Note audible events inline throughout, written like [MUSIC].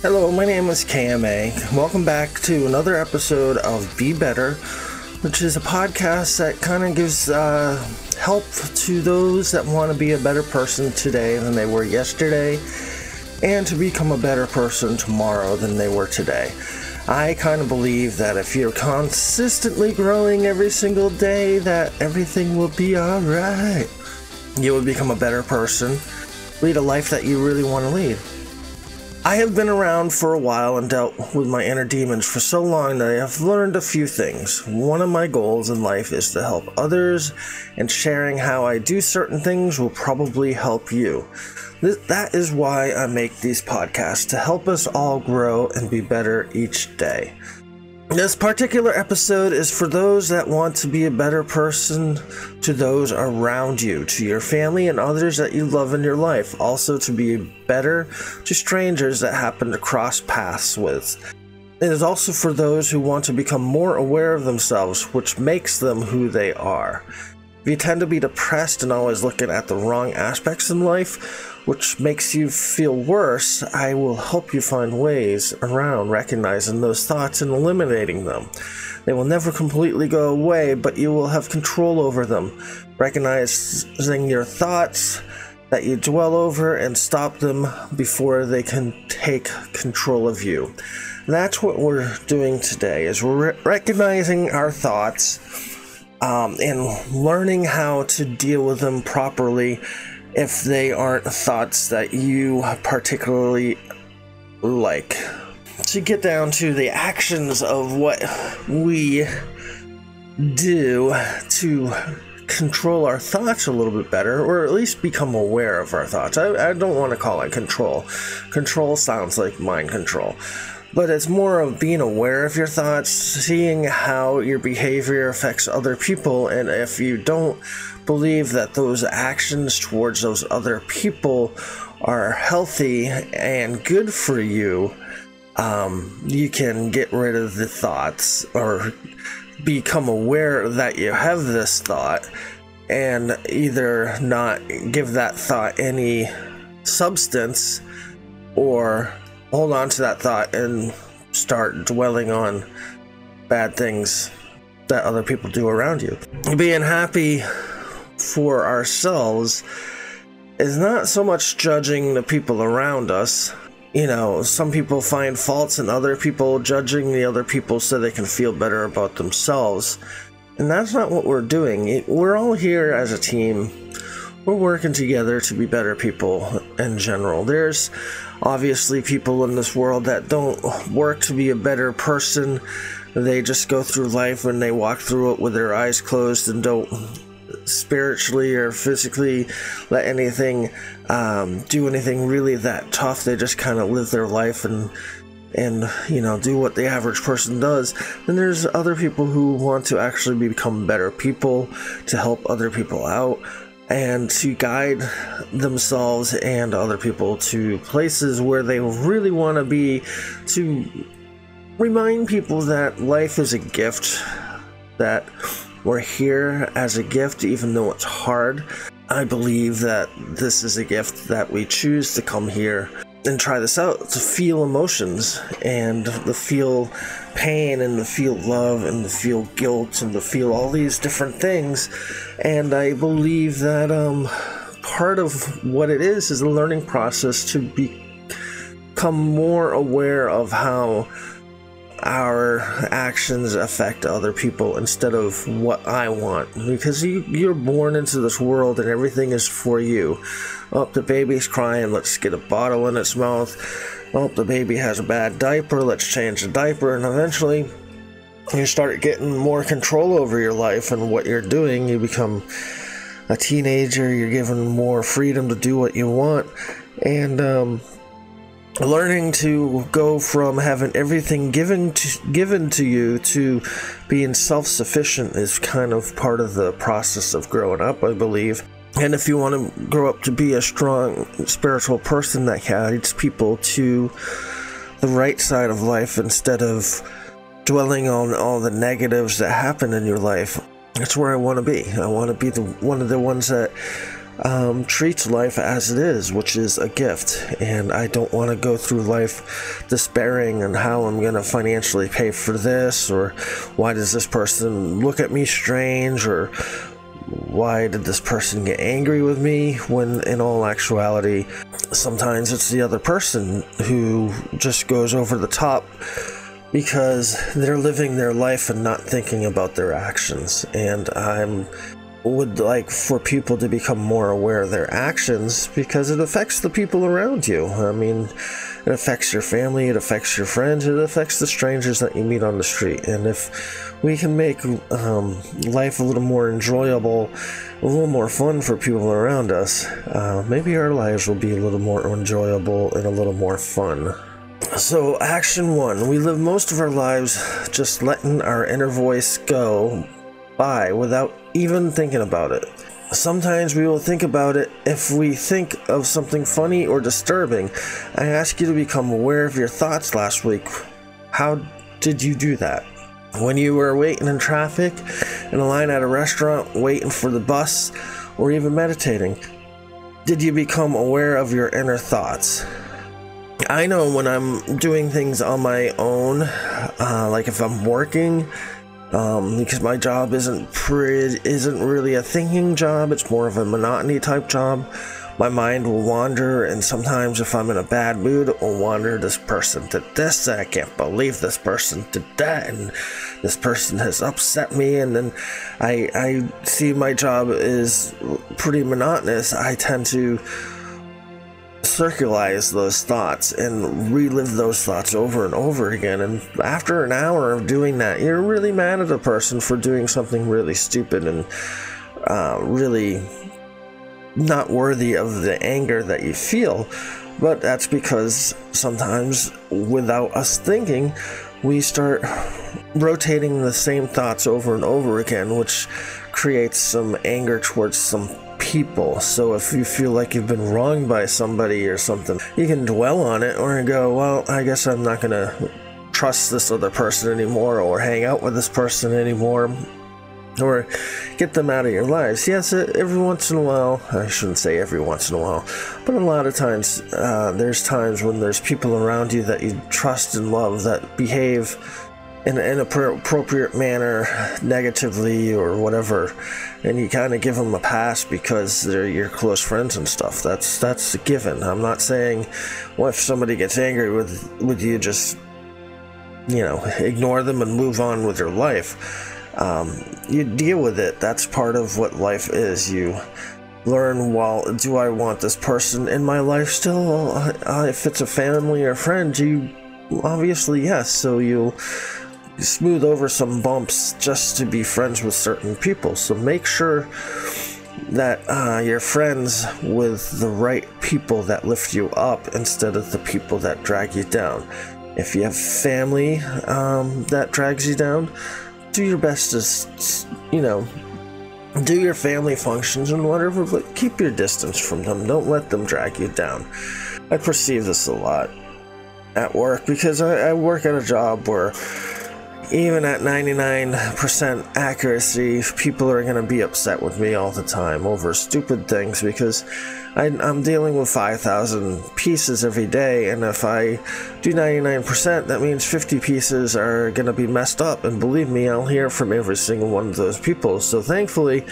Hello, my name is KMA. Welcome back to another episode of Be Better, which is a podcast that kind of gives uh, help to those that want to be a better person today than they were yesterday and to become a better person tomorrow than they were today. I kind of believe that if you're consistently growing every single day, that everything will be alright. You will become a better person, lead a life that you really want to lead. I have been around for a while and dealt with my inner demons for so long that I have learned a few things. One of my goals in life is to help others, and sharing how I do certain things will probably help you. That is why I make these podcasts to help us all grow and be better each day. This particular episode is for those that want to be a better person to those around you, to your family and others that you love in your life. Also, to be better to strangers that happen to cross paths with. It is also for those who want to become more aware of themselves, which makes them who they are. If you tend to be depressed and always looking at the wrong aspects in life, which makes you feel worse, I will help you find ways around recognizing those thoughts and eliminating them. They will never completely go away, but you will have control over them. Recognizing your thoughts that you dwell over and stop them before they can take control of you. That's what we're doing today is we're re- recognizing our thoughts um, and learning how to deal with them properly if they aren't thoughts that you particularly like. To get down to the actions of what we do to control our thoughts a little bit better, or at least become aware of our thoughts. I, I don't want to call it control. Control sounds like mind control but it's more of being aware of your thoughts, seeing how your behavior affects other people, and if you don't believe that those actions towards those other people are healthy and good for you, um, you can get rid of the thoughts or become aware that you have this thought and either not give that thought any substance or hold on to that thought and start dwelling on bad things that other people do around you. Being happy for ourselves is not so much judging the people around us. You know, some people find faults in other people, judging the other people so they can feel better about themselves. And that's not what we're doing. We're all here as a team. We're working together to be better people in general. There's obviously people in this world that don't work to be a better person. They just go through life and they walk through it with their eyes closed and don't spiritually or physically let anything um, do anything really that tough. They just kind of live their life and and you know do what the average person does then there's other people who want to actually become better people to help other people out and to guide themselves and other people to places where they really want to be to remind people that life is a gift that we're here as a gift even though it's hard. I believe that this is a gift that we choose to come here and try this out to feel emotions and to feel pain and to feel love and to feel guilt and to feel all these different things. And I believe that um, part of what it is is a learning process to become more aware of how our actions affect other people instead of what I want. Because you, you're born into this world and everything is for you. Oh, the baby's crying, let's get a bottle in its mouth. Oh, the baby has a bad diaper, let's change the diaper. And eventually, you start getting more control over your life and what you're doing. You become a teenager, you're given more freedom to do what you want. And, um, learning to go from having everything given to, given to you to being self-sufficient is kind of part of the process of growing up i believe and if you want to grow up to be a strong spiritual person that guides people to the right side of life instead of dwelling on all the negatives that happen in your life that's where i want to be i want to be the one of the ones that um, treats life as it is, which is a gift. And I don't want to go through life despairing on how I'm going to financially pay for this, or why does this person look at me strange, or why did this person get angry with me when in all actuality sometimes it's the other person who just goes over the top because they're living their life and not thinking about their actions? And i'm would like for people to become more aware of their actions because it affects the people around you. I mean, it affects your family, it affects your friends, it affects the strangers that you meet on the street. And if we can make um, life a little more enjoyable, a little more fun for people around us, uh, maybe our lives will be a little more enjoyable and a little more fun. So, action one we live most of our lives just letting our inner voice go by without even thinking about it. Sometimes we will think about it if we think of something funny or disturbing. I ask you to become aware of your thoughts last week. How did you do that? When you were waiting in traffic, in a line at a restaurant, waiting for the bus, or even meditating, did you become aware of your inner thoughts? I know when I'm doing things on my own, uh, like if I'm working, um, because my job isn't pre- isn't really a thinking job. It's more of a monotony type job. My mind will wander, and sometimes if I'm in a bad mood, it will wander. This person did this, I can't believe this person did that, and this person has upset me. And then I I see my job is pretty monotonous. I tend to circularize those thoughts and relive those thoughts over and over again. And after an hour of doing that, you're really mad at a person for doing something really stupid and uh, really not worthy of the anger that you feel. But that's because sometimes, without us thinking, we start rotating the same thoughts over and over again, which creates some anger towards some people. So if you feel like you've been wronged by somebody or something, you can dwell on it or go, well, I guess I'm not going to trust this other person anymore or hang out with this person anymore or get them out of your lives. Yes, every once in a while, I shouldn't say every once in a while, but a lot of times, uh, there's times when there's people around you that you trust and love that behave in an inappropriate manner, negatively or whatever, and you kind of give them a pass because they're your close friends and stuff. That's that's a given. I'm not saying, well, if somebody gets angry with with you, just you know ignore them and move on with your life. Um, you deal with it. That's part of what life is. You learn well do i want this person in my life still uh, if it's a family or friend you obviously yes so you'll smooth over some bumps just to be friends with certain people. So make sure that uh, you're friends with the right people that lift you up instead of the people that drag you down. If you have family um, that drags you down, do your best to, you know, do your family functions and whatever, but keep your distance from them. Don't let them drag you down. I perceive this a lot at work because I, I work at a job where even at 99% accuracy, people are going to be upset with me all the time over stupid things because I, am dealing with 5,000 pieces every day, and if I do 99%, that means 50 pieces are going to be messed up. And believe me, I'll hear from every single one of those people. So thankfully,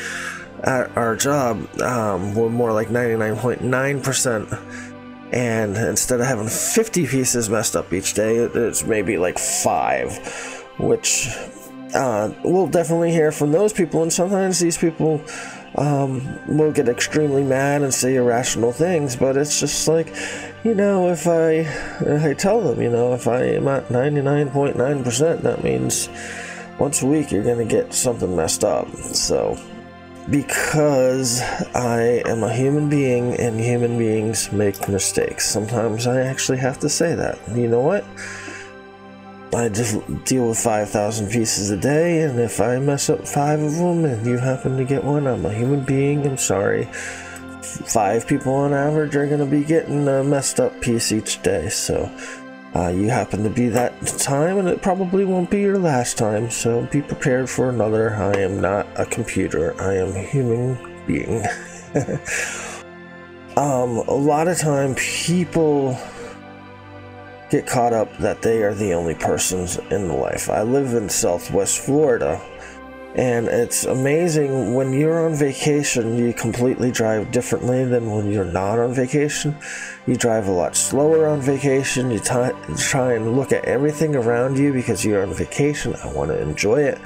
at our job, um, we're more like 99.9% and instead of having 50 pieces messed up each day, it's maybe like five which uh, we'll definitely hear from those people. And sometimes these people um, will get extremely mad and say irrational things, but it's just like, you know, if I, I tell them, you know, if I am at 99.9%, that means once a week you're going to get something messed up. So, because I am a human being and human beings make mistakes, sometimes I actually have to say that. You know what? I just deal with 5,000 pieces a day, and if I mess up five of them and you happen to get one, I'm a human being, I'm sorry. Five people on average are going to be getting a messed up piece each day, so uh, you happen to be that time, and it probably won't be your last time, so be prepared for another. I am not a computer, I am a human being. [LAUGHS] um, a lot of time people get caught up that they are the only persons in life. I live in Southwest Florida, and it's amazing when you're on vacation, you completely drive differently than when you're not on vacation. You drive a lot slower on vacation. You t- try and look at everything around you because you're on vacation. I want to enjoy it.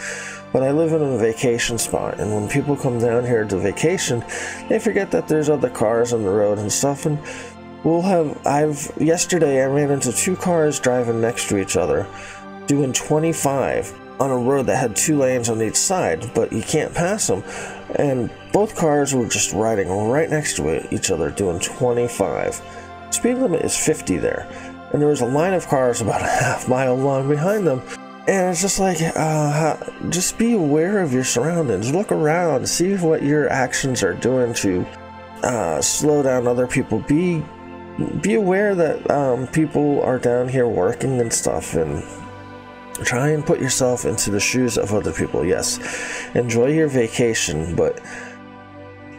But I live in a vacation spot, and when people come down here to vacation, they forget that there's other cars on the road and stuff. And we'll have, I've, yesterday I ran into two cars driving next to each other doing 25 on a road that had two lanes on each side, but you can't pass them. And both cars were just riding right next to each other doing 25. Speed limit is 50 there. And there was a line of cars about [LAUGHS] a half mile long behind them. And it's just like, uh, just be aware of your surroundings. Look around, see what your actions are doing to uh, slow down other people. Be be aware that um, people are down here working and stuff, and try and put yourself into the shoes of other people. Yes, enjoy your vacation, but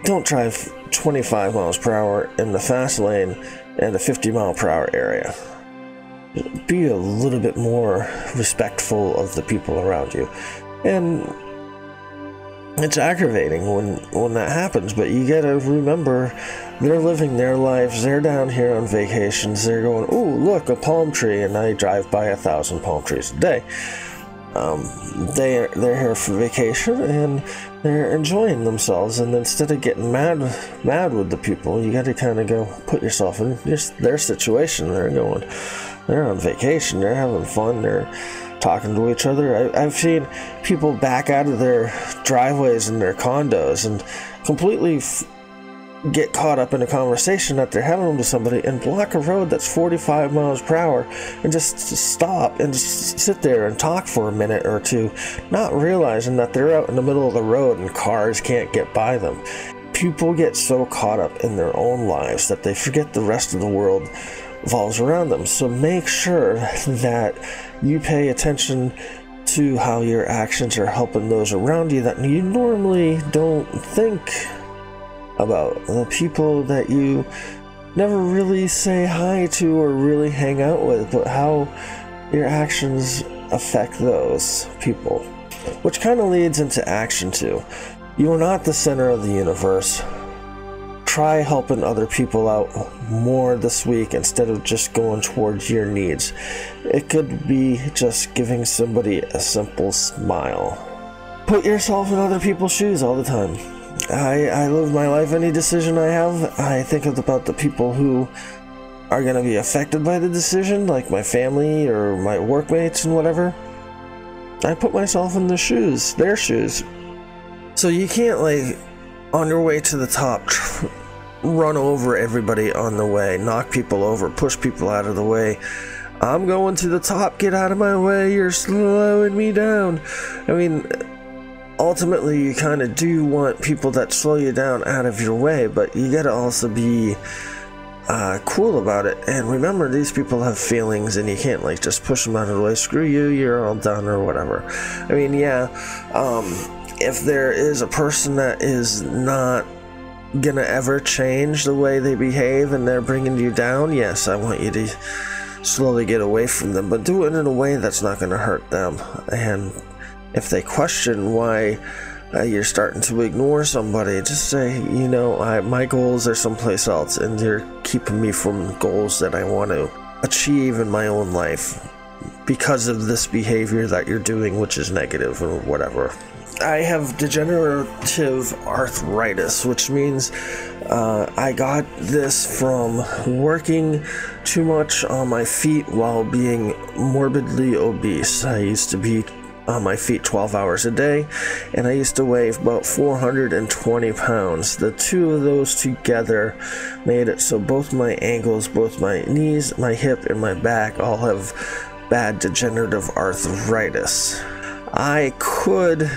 don't drive 25 miles per hour in the fast lane and the 50 mile per hour area. Be a little bit more respectful of the people around you. And it's aggravating when when that happens, but you gotta remember they're living their lives. They're down here on vacations. They're going, oh, look, a palm tree, and I drive by a thousand palm trees a day. Um, they they're here for vacation and they're enjoying themselves. And instead of getting mad mad with the people, you got to kind of go put yourself in their situation. They're going, they're on vacation. They're having fun. They're talking to each other. I, I've seen people back out of their driveways and their condos and completely. F- get caught up in a conversation that they're having with somebody and block a road that's 45 miles per hour and just stop and just sit there and talk for a minute or two, not realizing that they're out in the middle of the road and cars can't get by them. People get so caught up in their own lives that they forget the rest of the world revolves around them. So make sure that you pay attention to how your actions are helping those around you that you normally don't think about the people that you never really say hi to or really hang out with, but how your actions affect those people. Which kind of leads into action two. You are not the center of the universe. Try helping other people out more this week instead of just going towards your needs. It could be just giving somebody a simple smile. Put yourself in other people's shoes all the time. I, I live my life. Any decision I have, I think about the people who are going to be affected by the decision, like my family or my workmates and whatever. I put myself in the shoes, their shoes. So you can't, like, on your way to the top, run over everybody on the way, knock people over, push people out of the way. I'm going to the top, get out of my way, you're slowing me down. I mean, ultimately you kind of do want people that slow you down out of your way, but you gotta also be uh, cool about it. And remember, these people have feelings, and you can't like just push them out of the way. Screw you, you're all done, or whatever. I mean, yeah, um, if there is a person that is not gonna ever change the way they behave and they're bringing you down, yes, I want you to slowly get away from them, but do it in a way that's not gonna hurt them. And if they question why uh, you're starting to ignore somebody, just say, you know, I, my goals are someplace else, and they're keeping me from goals that I want to achieve in my own life because of this behavior that you're doing, which is negative or whatever. I have degenerative arthritis, which means uh, I got this from working too much on my feet while being morbidly obese. I used to be on my feet 12 hours a day, and I used to weigh about 420 pounds. The two of those together made it so both my ankles, both my knees, my hip, and my back all have bad degenerative arthritis. I could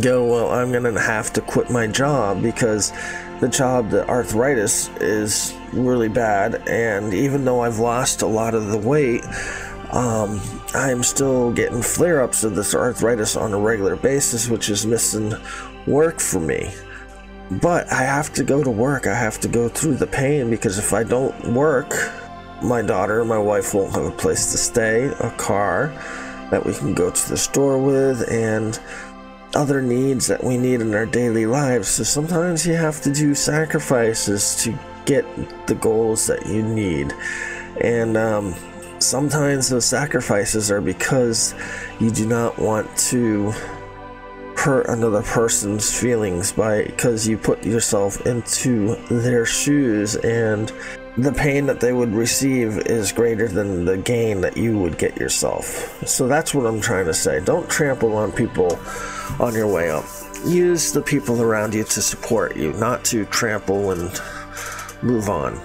go, well, I'm gonna have to quit my job because the job, the arthritis is really bad, and even though I've lost a lot of the weight, um, I'm still getting flare ups of this arthritis on a regular basis, which is missing work for me. but I have to go to work. I have to go through the pain because if I don't work, my daughter, my wife won't have a place to stay, a car that we can go to the store with, and other needs that we need in our daily lives. So sometimes you have to do sacrifices to get the goals that you need. And um, sometimes those sacrifices are because you do not want to hurt another person's feelings by because you put yourself into their shoes and the pain that they would receive is greater than the gain that you would get yourself. So that's what I'm trying to say. Don't trample on people on your way up. Use the people around you to support you, not to trample and move on.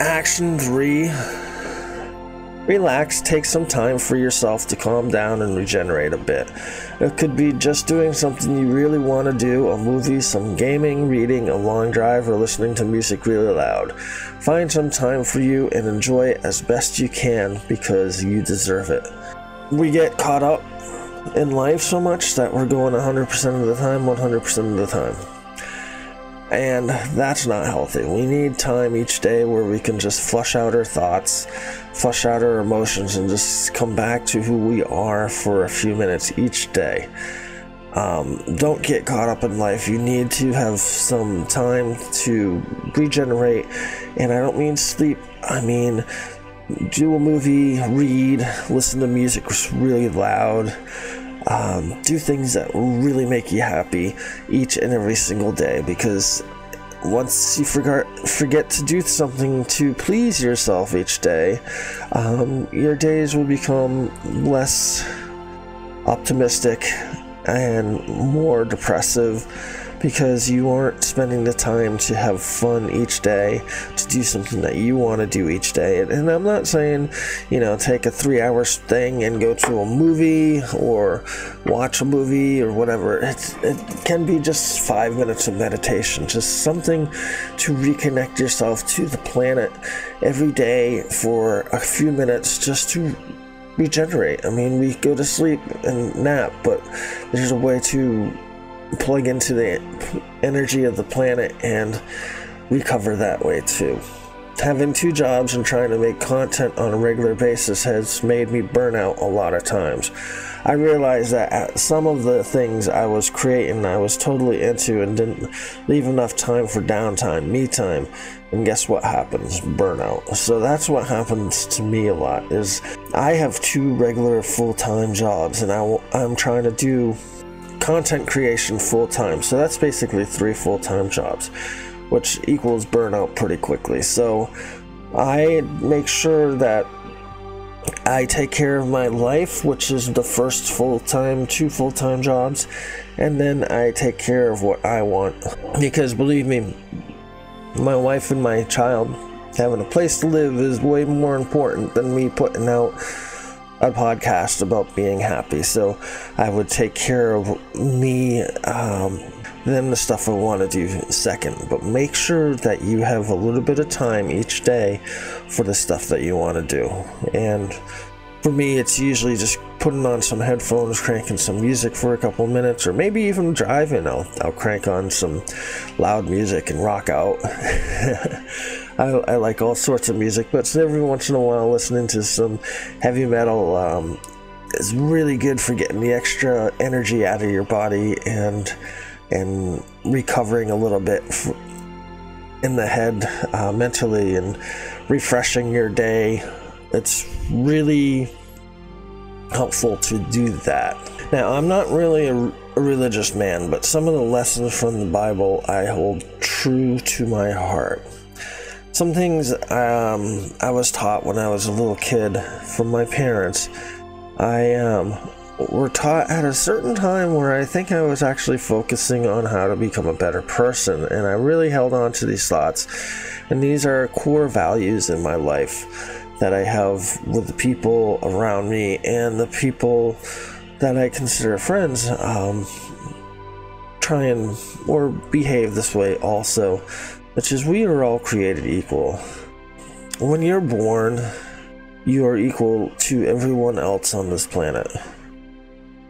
Action three Relax, take some time for yourself to calm down and regenerate a bit. It could be just doing something you really want to do a movie, some gaming, reading, a long drive, or listening to music really loud. Find some time for you and enjoy it as best you can because you deserve it. We get caught up in life so much that we're going 100% of the time, 100% of the time. And that's not healthy. We need time each day where we can just flush out our thoughts, flush out our emotions, and just come back to who we are for a few minutes each day. Um, don't get caught up in life. You need to have some time to regenerate. And I don't mean sleep, I mean do a movie, read, listen to music really loud um, do things that really make you happy each and every single day because once you forget forget to do something to please yourself each day, um, your days will become less optimistic and more depressive because you aren't spending the time to have fun each day, to do something that you want to do each day. And I'm not saying, you know, take a three hour thing and go to a movie or watch a movie or whatever. It's, it can be just five minutes of meditation, just something to reconnect yourself to the planet every day for a few minutes just to regenerate. I mean, we go to sleep and nap, but there's a way to plug into the energy of the planet and recover that way too. Having two jobs and trying to make content on a regular basis has made me burn out a lot of times. I realized that some of the things I was creating, I was totally into and didn't leave enough time for downtime, me time. And guess what happens? Burnout. So that's what happens to me a lot. Is I have two regular full-time jobs, and I, I'm trying to do content creation full time. So that's basically three full time jobs, which equals burnout pretty quickly. So I make sure that I take care of my life, which is the first full time, two full time jobs, and then I take care of what I want. Because believe me, my wife and my child having a place to live is way more important than me putting out a podcast about being happy. So I would take care of me, um, then the stuff I want to do second. But make sure that you have a little bit of time each day for the stuff that you want to do. And for me, it's usually just putting on some headphones, cranking some music for a couple minutes, or maybe even driving. I'll, I'll crank on some loud music and rock out. [LAUGHS] I, I, like all sorts of music, but every once in a while, listening to some heavy metal um, is really good for getting the extra energy out of your body and and recovering a little bit in the head uh, mentally and refreshing your day. It's really helpful to do that. Now, I'm not really a, a religious man, but some of the lessons from the Bible I hold true to my heart. Some things um, I was taught when I was a little kid from my parents, I um, were taught at a certain time where I think I was actually focusing on how to become a better person, and I really held on to these thoughts. And these are core values in my life that I have with the people around me and the people that I consider friends. Um, try and or behave this way also which is we are all created equal. When you're born, you are equal to everyone else on this planet.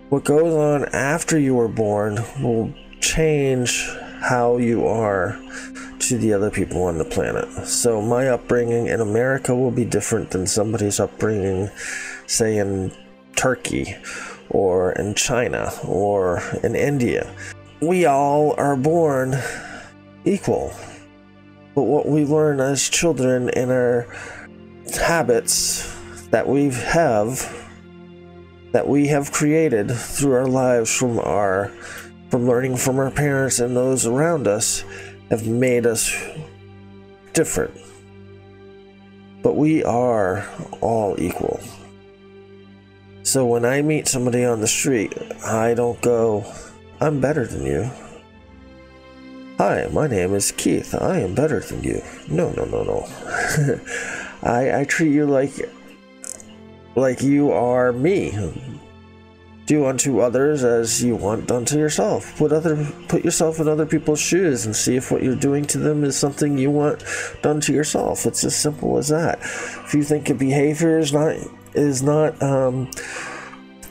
What goes on after you are born will change how you are to the other people on the planet. So my upbringing in America will be different than somebody's upbringing, say, in Turkey or in China or in India. We all are born equal. But what we learn as children in our habits that we have that we have created through our lives from our from learning from our parents and those around us have made us different. But we are all equal. So when I meet somebody on the street, I don't go, I'm better than you. Hi, my name is Keith. I am better than you. No, no, no, no. [LAUGHS] I, I treat you like like you are me. Do unto others as you want done to yourself. Put other put yourself in other people's shoes and see if what you're doing to them is something you want done to yourself. It's as simple as that. If you think a behavior is not is not um,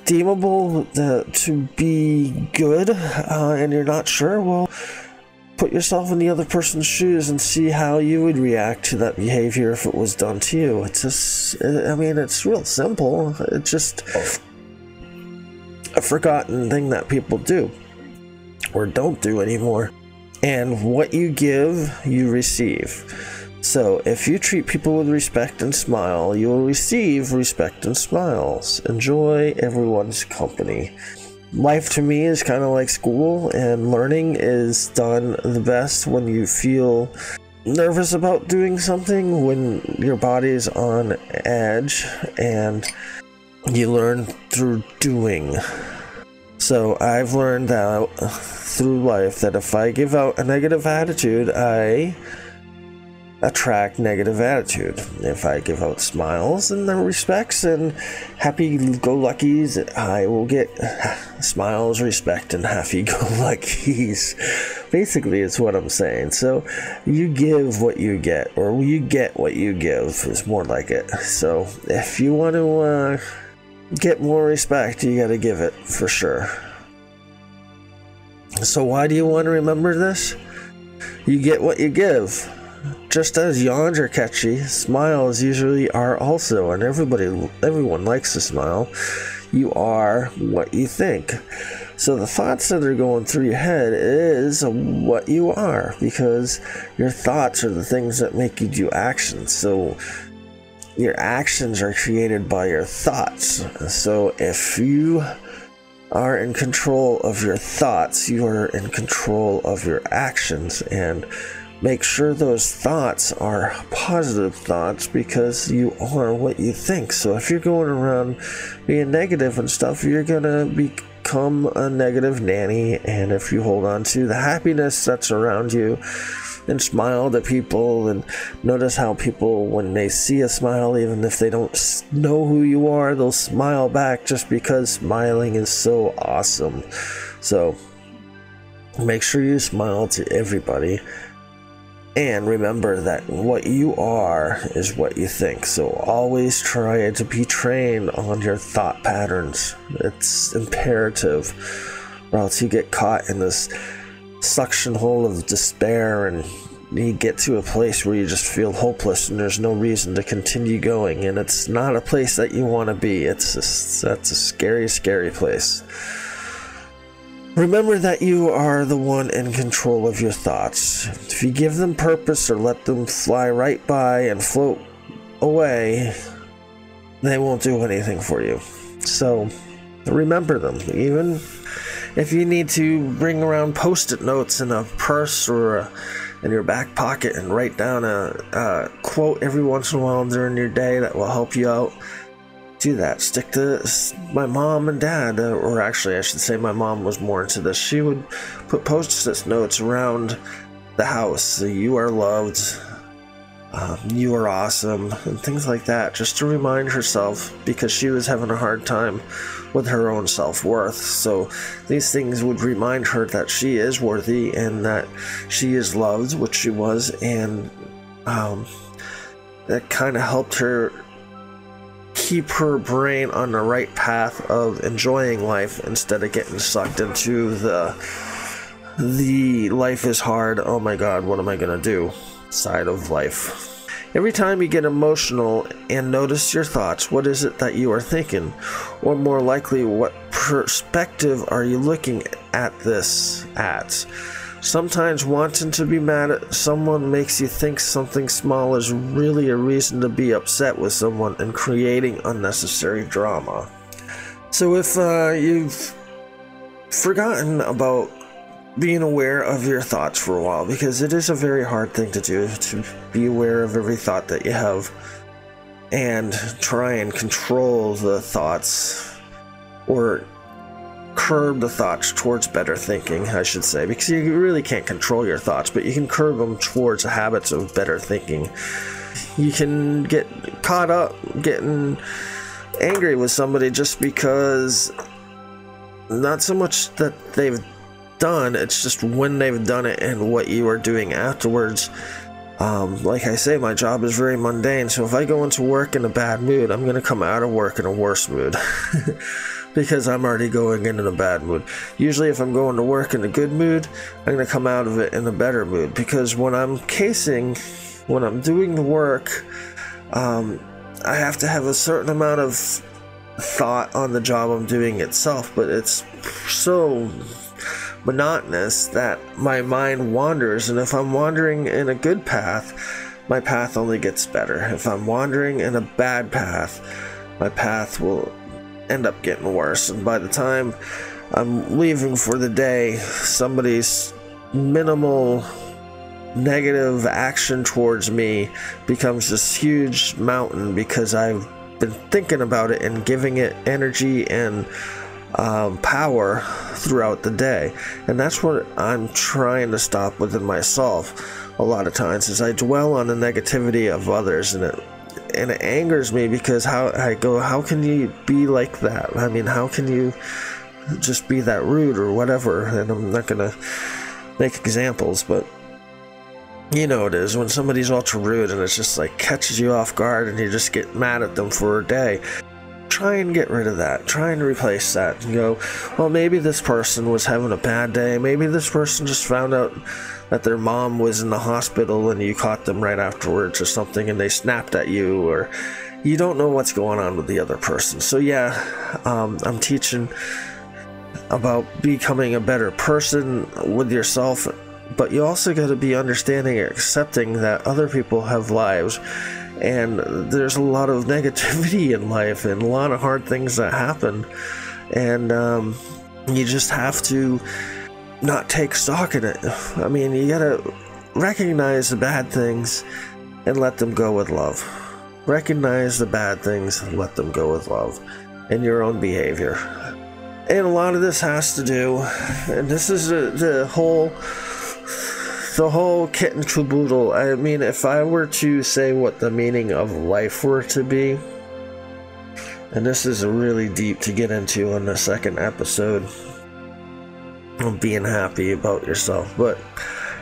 deemable uh, to be good uh, and you're not sure, well, put yourself in the other person's shoes and see how you would react to that behavior if it was done to you. It's just, I mean, it's real simple. It's just a forgotten thing that people do or don't do anymore. And what you give, you receive. So, if you treat people with respect and smile, you will receive respect and smiles. Enjoy everyone's company life to me is kind of like school, and learning is done the best when you feel nervous about doing something, when your body is on edge, and you learn through doing. So I've learned that through life that if I give out a negative attitude, I attract negative attitude. If I give out smiles and respects and happy go luckies, I will get [SIGHS] smiles, respect, and happy [LAUGHS] go luckies. Basically, it's what I'm saying. So, you give what you get, or you get what you give, is more like it. So, if you want to uh, get more respect, you got to give it for sure. So, why do you want to remember this? You get what you give just as yawns are catchy, smiles usually are also, and everybody, everyone likes to smile. You are what you think. So the thoughts that are going through your head is what you are, because your thoughts are the things that make you do actions. So your actions are created by your thoughts. So if you are in control of your thoughts, you are in control of your actions, and make sure those thoughts are positive thoughts because you are what you think. So if you're going around being negative and stuff, you're gonna become a negative nanny. And if you hold on to the happiness that's around you and smile to people and notice how people, when they see a smile, even if they don't know who you are, they'll smile back just because smiling is so awesome. So make sure you smile to everybody and remember that what you are is what you think. So always try to be trained on your thought patterns. It's imperative, or else you get caught in this suction hole of despair and you get to a place where you just feel hopeless and there's no reason to continue going and it's not a place that you want to be it's just, that's a scary scary place Remember that you are the one in control of your thoughts. If you give them purpose or let them fly right by and float away, they won't do anything for you. So remember them. Even if you need to bring around post it notes in a purse or a, in your back pocket and write down a, a quote every once in a while during your day that will help you out do that. Stick to my mom and dad, uh, or actually, I should say, my mom was more into this. She would put post-it notes around the house. You are loved. Um, you are awesome, and things like that, just to remind herself because she was having a hard time with her own self worth. So these things would remind her that she is worthy and that she is loved, which she was, and um, that kind of helped her keep her brain on the right path of enjoying life instead of getting sucked into the the life is hard, oh my god, what am I gonna do side of life. Every time you get emotional and notice your thoughts, what is it that you are thinking? Or more likely, what perspective are you looking at this at? Sometimes wanting to be mad at someone makes you think something small is really a reason to be upset with someone and creating unnecessary drama. So if uh, you've forgotten about being aware of your thoughts for a while because it is a very hard thing to do to be aware of every thought that you have and try and control the thoughts or curb the thoughts towards better thinking, I should say, because you really can't control your thoughts, but you can curb them towards habits of better thinking. You can get caught up getting angry with somebody just because not so much that they've done, it's just when they've done it and what you are doing afterwards. Um, like I say, my job is very mundane, so if I go into work in a bad mood, I'm going to come out of work in a worse mood. [LAUGHS] because I'm already going in in a bad mood. Usually, if I'm going to work in a good mood, I'm going to come out of it in a better mood. Because when I'm casing, when I'm doing the work, um, I have to have a certain amount of thought on the job I'm doing itself, but it's so monotonous that my mind wanders. And if I'm wandering in a good path, my path only gets better. If I'm wandering in a bad path, my path will end up getting worse. And by the time I'm leaving for the day, somebody's minimal negative action towards me becomes this huge mountain because I've been thinking about it and giving it energy and um, power throughout the day. And that's what I'm trying to stop within myself a lot of times is I dwell on the negativity of others and it and it angers me because how I go how can you be like that? I mean, how can you just be that rude or whatever? And I'm not to make examples, but you know it is when somebody's ultra rude and it's just like catches you off guard and you just get mad at them for a day try and get rid of that. Try and replace that and go, well, maybe this person was having a bad day. Maybe this person just found out that their mom was in the hospital and you caught them right afterwards or something and they snapped at you or you don't know what's going on with the other person. So, yeah, um, I'm teaching about becoming a better person with yourself, but you also got to be understanding and accepting that other people have lives and there's a lot of [LAUGHS] negativity in life and a lot of hard things that happen. And um, you just have to not take stock in it. [SIGHS] I mean you gotta recognize the bad things and let them go with love. Recognize the bad things and let them go with love and your own behavior. And a lot of this has to do and this is the, the whole the whole kit and caboodle. I mean, if I were to say what the meaning of life were to be, and this is really deep to get into in the second episode of being happy about yourself, but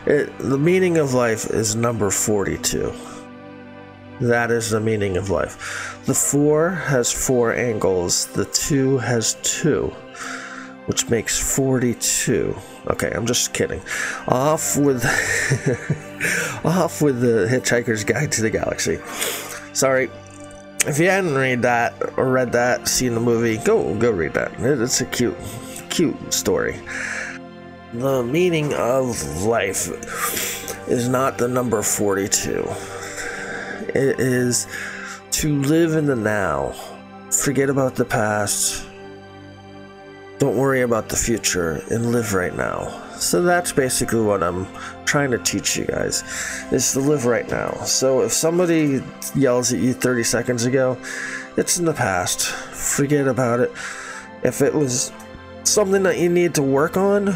it, the meaning of life is number 42. That is the meaning of life. The four has four angles, the two has two, which makes 42. Okay, I'm just kidding. Off with [LAUGHS] off with the Hitchhiker's Guide to the Galaxy. Sorry. If you hadn't read that or read that, seen the movie, go go read that. It's a cute cute story. The meaning of life is not the number 42. It is to live in the now. Forget about the past don't worry about the future and live right now. So that's basically what I'm trying to teach you guys is to live right now. So if somebody yells at you 30 seconds ago, it's in the past. Forget about it. If it was something that you need to work on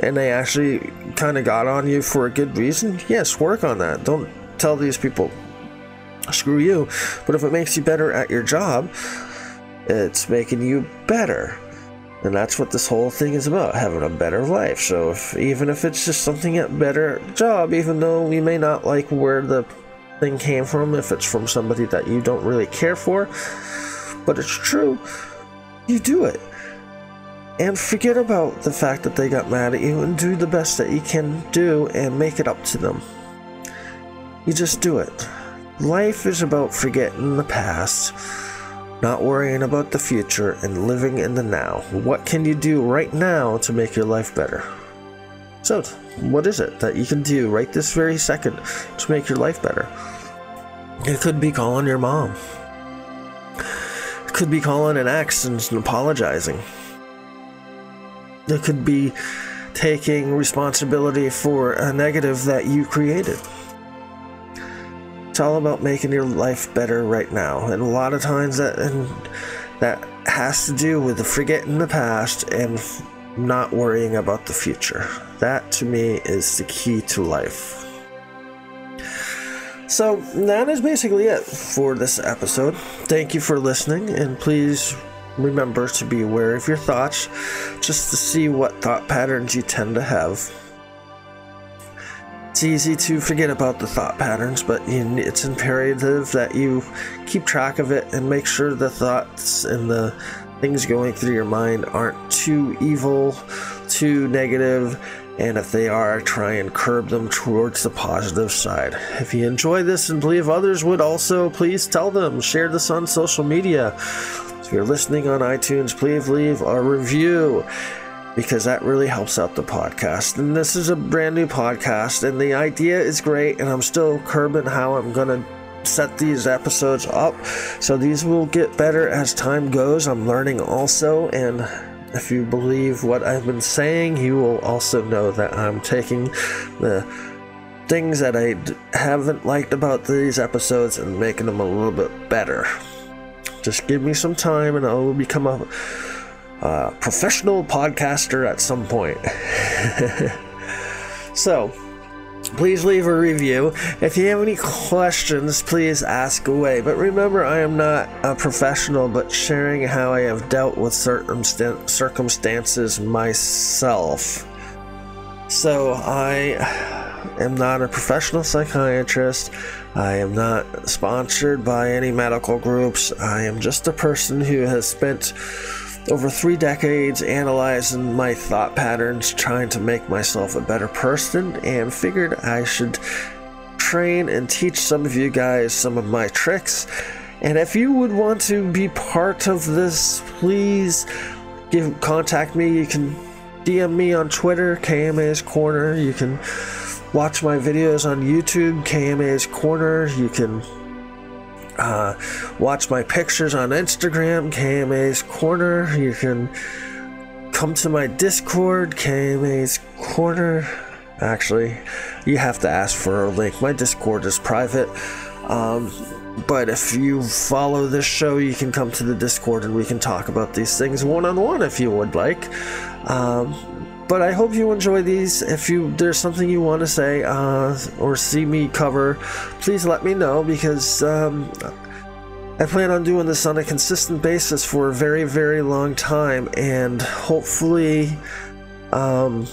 and they actually kind of got on you for a good reason, yes, work on that. Don't tell these people screw you. But if it makes you better at your job, it's making you better. And that's what this whole thing is about, having a better life. So if, even if it's just something a better job, even though we may not like where the thing came from, if it's from somebody that you don't really care for, but it's true, you do it. and forget about the fact that they got mad at you and do the best that you can do and make it up to them. You just do it. Life is about forgetting the past, not worrying about the future, and living in the now. What can you do right now to make your life better? So, what is it that you can do right this very second to make your life better? It could be calling your mom. It could be calling an ex and apologizing. It could be taking responsibility for a negative that you created. It's all about making your life better right now, and a lot of times that and that has to do with forgetting the past and not worrying about the future. That to me is the key to life. So that is basically it for this episode. Thank you for listening, and please remember to be aware of your thoughts just to see what thought patterns you tend to have. It's easy to forget about the thought patterns, but it's imperative that you keep track of it and make sure the thoughts and the things going through your mind aren't too evil, too negative, and if they are, try and curb them towards the positive side. If you enjoy this and believe others would also, please tell them. Share this on social media. If you're listening on iTunes, please leave a review because that really helps out the podcast. And this is a brand new podcast, and the idea is great, and I'm still curbing how I'm going to set these episodes up. So these will get better as time goes. I'm learning also, and if you believe what I've been saying, you will also know that I'm taking the things that I d- haven't liked about these episodes and making them a little bit better. Just give me some time and I will become a professional podcaster at some point. [LAUGHS] so, please leave a review. If you have any questions, please ask away. But remember, I am not a professional, but sharing how I have dealt with certain circumstances myself. So, I am not a professional psychiatrist. I am not sponsored by any medical groups. I am just a person who has spent over three decades analyzing my thought patterns, trying to make myself a better person, and figured I should train and teach some of you guys some of my tricks. And if you would want to be part of this, please give contact me. You can DM me on Twitter, KMA's Corner. You can watch my videos on YouTube, KMA's Corner. You can uh, watch my pictures on Instagram, KMA's Corner. You can come to my Discord, KMA's Corner. Actually, you have to ask for a link. My Discord is private. Um, but if you follow this show, you can come to the Discord and we can talk about these things one on one if you would like. Um, but I hope you enjoy these. If you there's something you want to say uh, or see me cover, please let me know because um, I plan on doing this on a consistent basis for a very very long time, and hopefully. Um,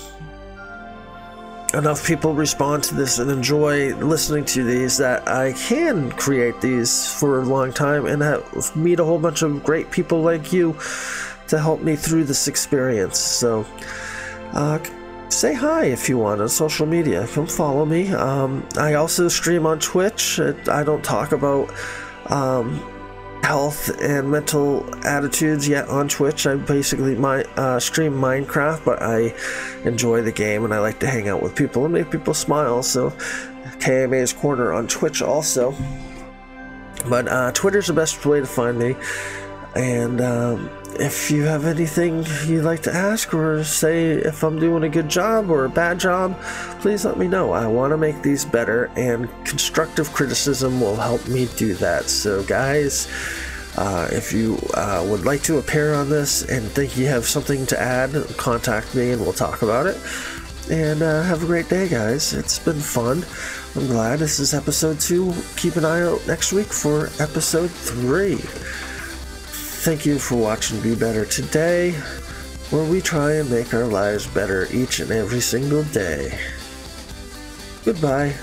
enough people respond to this and enjoy listening to these that I can create these for a long time and have, meet a whole bunch of great people like you to help me through this experience. So, uh, say hi if you want on social media. Come follow me. Um, I also stream on Twitch. I don't talk about um, health and mental attitudes yet on Twitch. I basically my uh, stream Minecraft, but I enjoy the game and I like to hang out with people and make people smile. So KMA's Corner on Twitch also. But uh, Twitter's the best way to find me. And um, if you have anything you'd like to ask or say if I'm doing a good job or a bad job, please let me know. I want to make these better, and constructive criticism will help me do that. So, guys, uh, if you uh, would like to appear on this and think you have something to add, contact me and we'll talk about it. And uh, have a great day, guys. It's been fun. I'm glad this is episode two. Keep an eye out next week for episode three. Thank you for watching Be Better Today, where we try and make our lives better each and every single day. Goodbye.